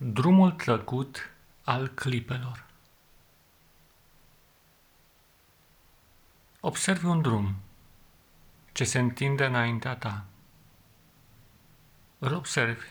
Drumul tăcut al clipelor Observi un drum ce se întinde înaintea ta. Îl observi.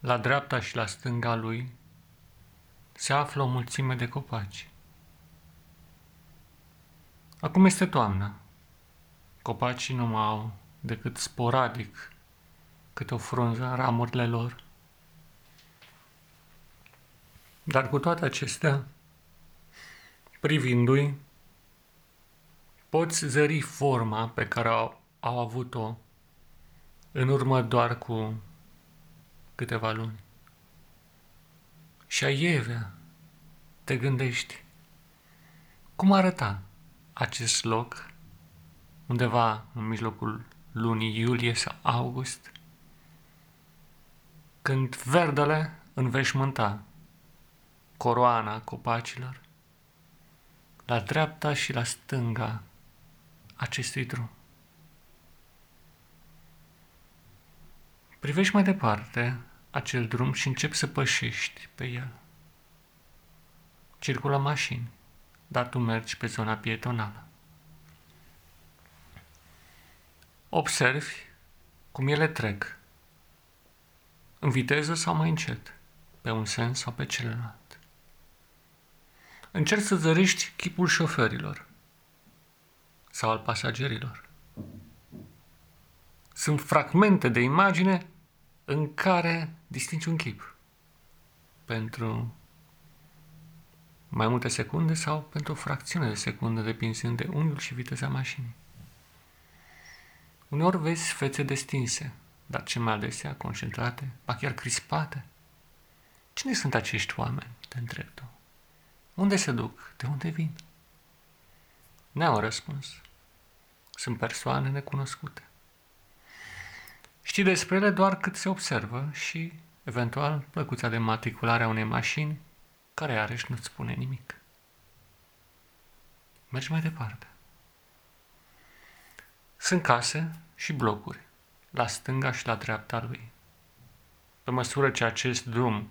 La dreapta și la stânga lui se află o mulțime de copaci. Acum este toamnă. Copacii nu mai au decât sporadic câte o frunză în ramurile lor. Dar cu toate acestea, privindu-i, poți zări forma pe care au, au avut-o în urmă doar cu câteva luni. Și aievea, te gândești, cum arăta acest loc undeva în mijlocul lunii iulie sau august, când verdele înveșmânta coroana copacilor, la dreapta și la stânga acestui drum. Privești mai departe acel drum și începi să pășești pe el. Circulă mașini, dar tu mergi pe zona pietonală. Observi cum ele trec, în viteză sau mai încet, pe un sens sau pe celălalt. Încerci să zărești chipul șoferilor sau al pasagerilor. Sunt fragmente de imagine în care distingi un chip pentru mai multe secunde sau pentru o fracțiune de secundă, depinzând de unghiul și viteza mașinii. Uneori vezi fețe destinse, dar ce mai adesea concentrate, ba chiar crispate. Cine sunt acești oameni, te întreb tu? Unde se duc? De unde vin? Ne-au răspuns. Sunt persoane necunoscute. Știi despre ele doar cât se observă și, eventual, plăcuța de matriculare a unei mașini, care iarăși nu-ți spune nimic. Mergi mai departe. Sunt case și blocuri, la stânga și la dreapta lui. Pe măsură ce acest drum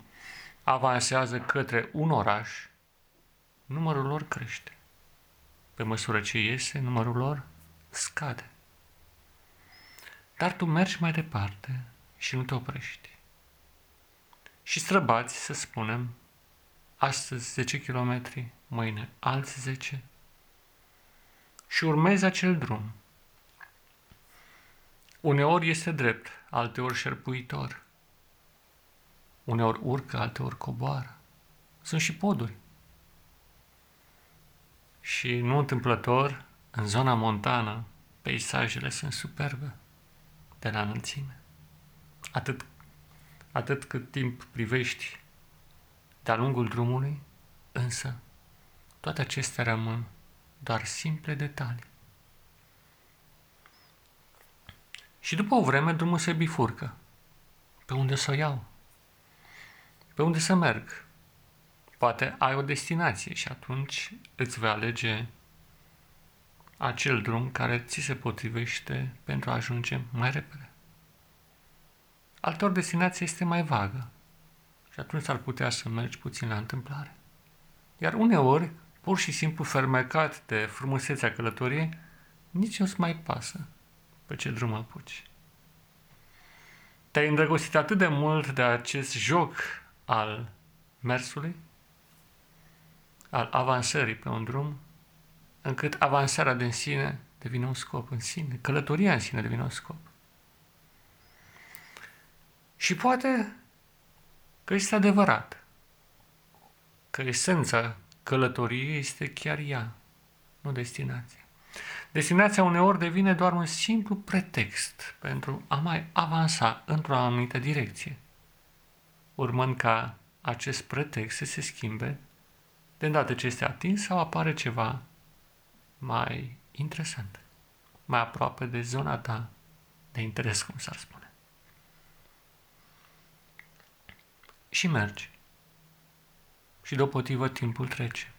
avansează către un oraș, numărul lor crește. Pe măsură ce iese, numărul lor scade. Dar tu mergi mai departe și nu te oprești. Și străbați, să spunem, astăzi 10 km, mâine alți 10 și urmezi acel drum. Uneori este drept, alteori șerpuitor. Uneori urcă, alteori coboară. Sunt și poduri. Și nu întâmplător, în zona montană, peisajele sunt superbe de la înălțime. Atât, atât cât timp privești de-a lungul drumului, însă toate acestea rămân doar simple detalii. Și după o vreme drumul se bifurcă. Pe unde să o iau? Pe unde să merg? Poate ai o destinație și atunci îți vei alege acel drum care ți se potrivește pentru a ajunge mai repede. Altor destinația este mai vagă și atunci ar putea să mergi puțin la întâmplare. Iar uneori, pur și simplu fermecat de frumusețea călătoriei, nici nu-ți mai pasă pe ce drum apuci. Te-ai îndrăgostit atât de mult de acest joc al mersului, al avansării pe un drum, încât avansarea din sine devine un scop în sine, călătoria în sine devine un scop. Și poate că este adevărat, că esența călătoriei este chiar ea, nu destinația. Destinația uneori devine doar un simplu pretext pentru a mai avansa într-o anumită direcție, urmând ca acest pretext să se schimbe de îndată ce este atins sau apare ceva mai interesant, mai aproape de zona ta de interes, cum s-ar spune. Și mergi. Și deopotrivă timpul trece.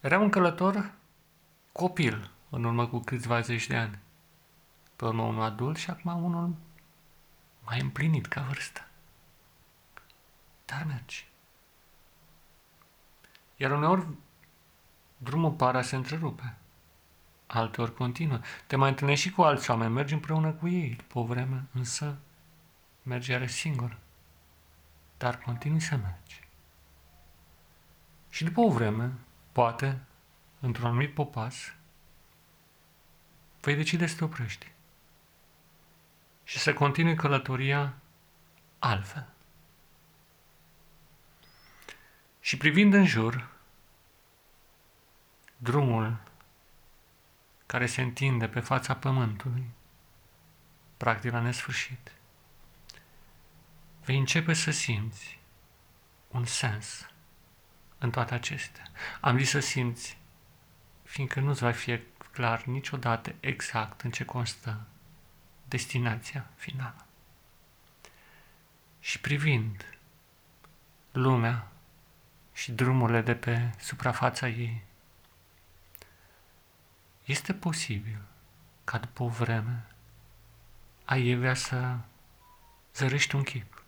Era un călător copil în urmă cu câțiva zeci de ani. Pe urmă unul adult și acum unul mai împlinit ca vârstă. dar mergi. Iar uneori drumul pare a se întrerupe. Alteori continuă. Te mai întâlnești și cu alți oameni, mergi împreună cu ei. După o vreme, însă, mergi iară singur. Dar continui să mergi. Și după o vreme, poate, într-un anumit popas, vei decide să te oprești și să continui călătoria altfel. Și privind în jur, drumul care se întinde pe fața pământului, practic la nesfârșit, vei începe să simți un sens în toate acestea. Am zis să simți, fiindcă nu-ți va fi clar niciodată exact în ce constă destinația finală. Și privind lumea și drumurile de pe suprafața ei, este posibil ca după o vreme ai vrea să zărești un chip,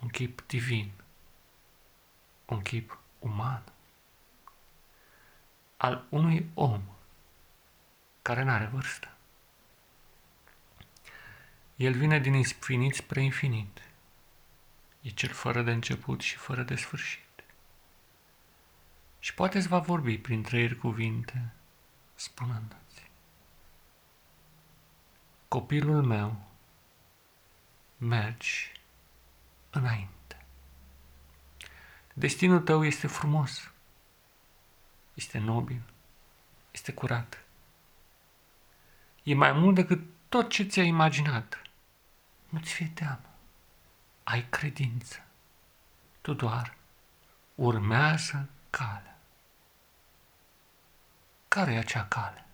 un chip divin, un chip uman, al unui om care nu are vârstă. El vine din infinit spre infinit. E cel fără de început și fără de sfârșit. Și poate îți va vorbi prin trei cuvinte, spunându-ți. Copilul meu, mergi înainte. Destinul tău este frumos, este nobil, este curat. E mai mult decât tot ce ți-ai imaginat. Nu-ți fie teamă. Ai credință. Tu doar urmează calea. Care e acea cale?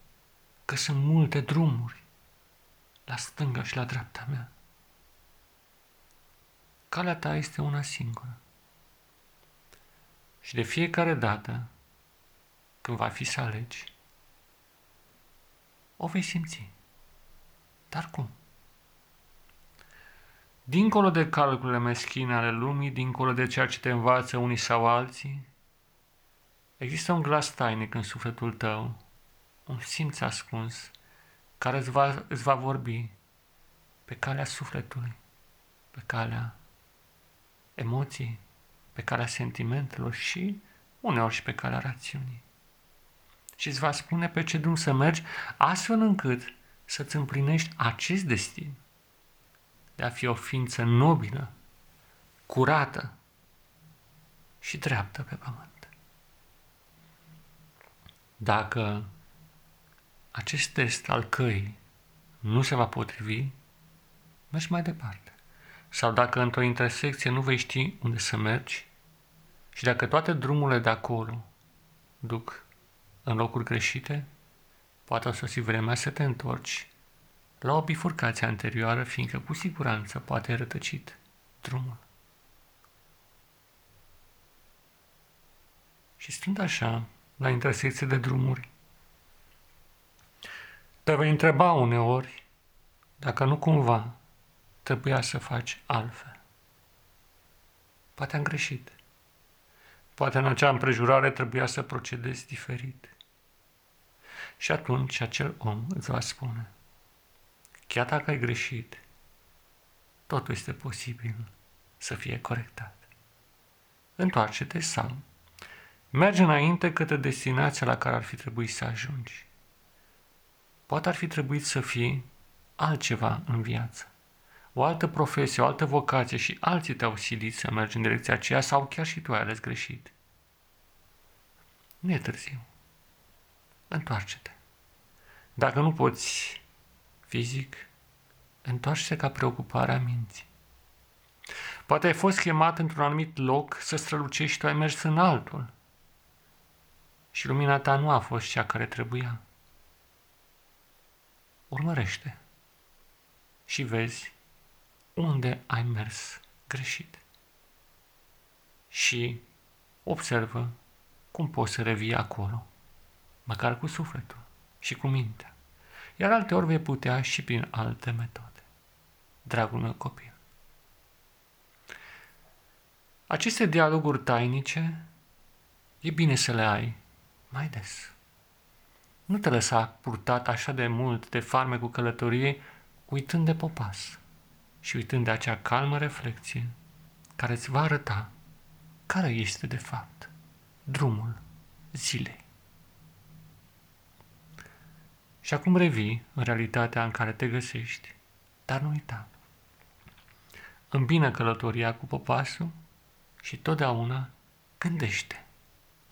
Că sunt multe drumuri la stânga și la dreapta mea. Calea ta este una singură. Și de fiecare dată când va fi să alegi, o vei simți. Dar cum? Dincolo de calculele meschine ale lumii, dincolo de ceea ce te învață unii sau alții, există un glas tainic în sufletul tău, un simț ascuns, care îți va, îți va vorbi pe calea sufletului, pe calea emoției, pe calea sentimentelor și uneori și pe calea rațiunii. Și îți va spune pe ce drum să mergi, astfel încât să-ți împlinești acest destin de a fi o ființă nobilă, curată și dreaptă pe pământ. Dacă acest test al căii nu se va potrivi, mergi mai departe. Sau dacă într-o intersecție nu vei ști unde să mergi și dacă toate drumurile de acolo duc în locuri greșite, poate o să fi vremea să te întorci la o bifurcație anterioară, fiindcă cu siguranță poate rătăcit drumul. Și stând așa, la intersecție de drumuri, te vei întreba uneori dacă nu cumva trebuia să faci altfel. Poate am greșit. Poate în acea împrejurare trebuia să procedezi diferit. Și atunci acel om îți va spune, chiar dacă ai greșit, totul este posibil să fie corectat. Întoarce-te sau merge înainte către destinația la care ar fi trebuit să ajungi. Poate ar fi trebuit să fii altceva în viață. O altă profesie, o altă vocație și alții te-au silit să mergi în direcția aceea sau chiar și tu ai ales greșit. Nu e târziu. Întoarce-te. Dacă nu poți fizic, întoarce-te ca preocupare a minții. Poate ai fost chemat într-un anumit loc să strălucești și tu ai mers în altul. Și lumina ta nu a fost cea care trebuia. Urmărește și vezi unde ai mers greșit. Și observă cum poți să revii acolo, măcar cu sufletul și cu mintea. Iar alte ori vei putea și prin alte metode. Dragul meu copil. Aceste dialoguri tainice e bine să le ai mai des. Nu te lăsa purtat așa de mult de farme cu călătorie, uitând de popas și uitând de acea calmă reflexie care îți va arăta care este de fapt drumul zilei. Și acum revii în realitatea în care te găsești, dar nu uita. Îmbină călătoria cu popasul și totdeauna gândește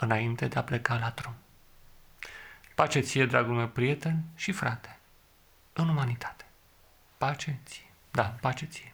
înainte de a pleca la drum. Pace ție, dragul meu prieten și frate, în umanitate. Pace ție. Da, pace ție.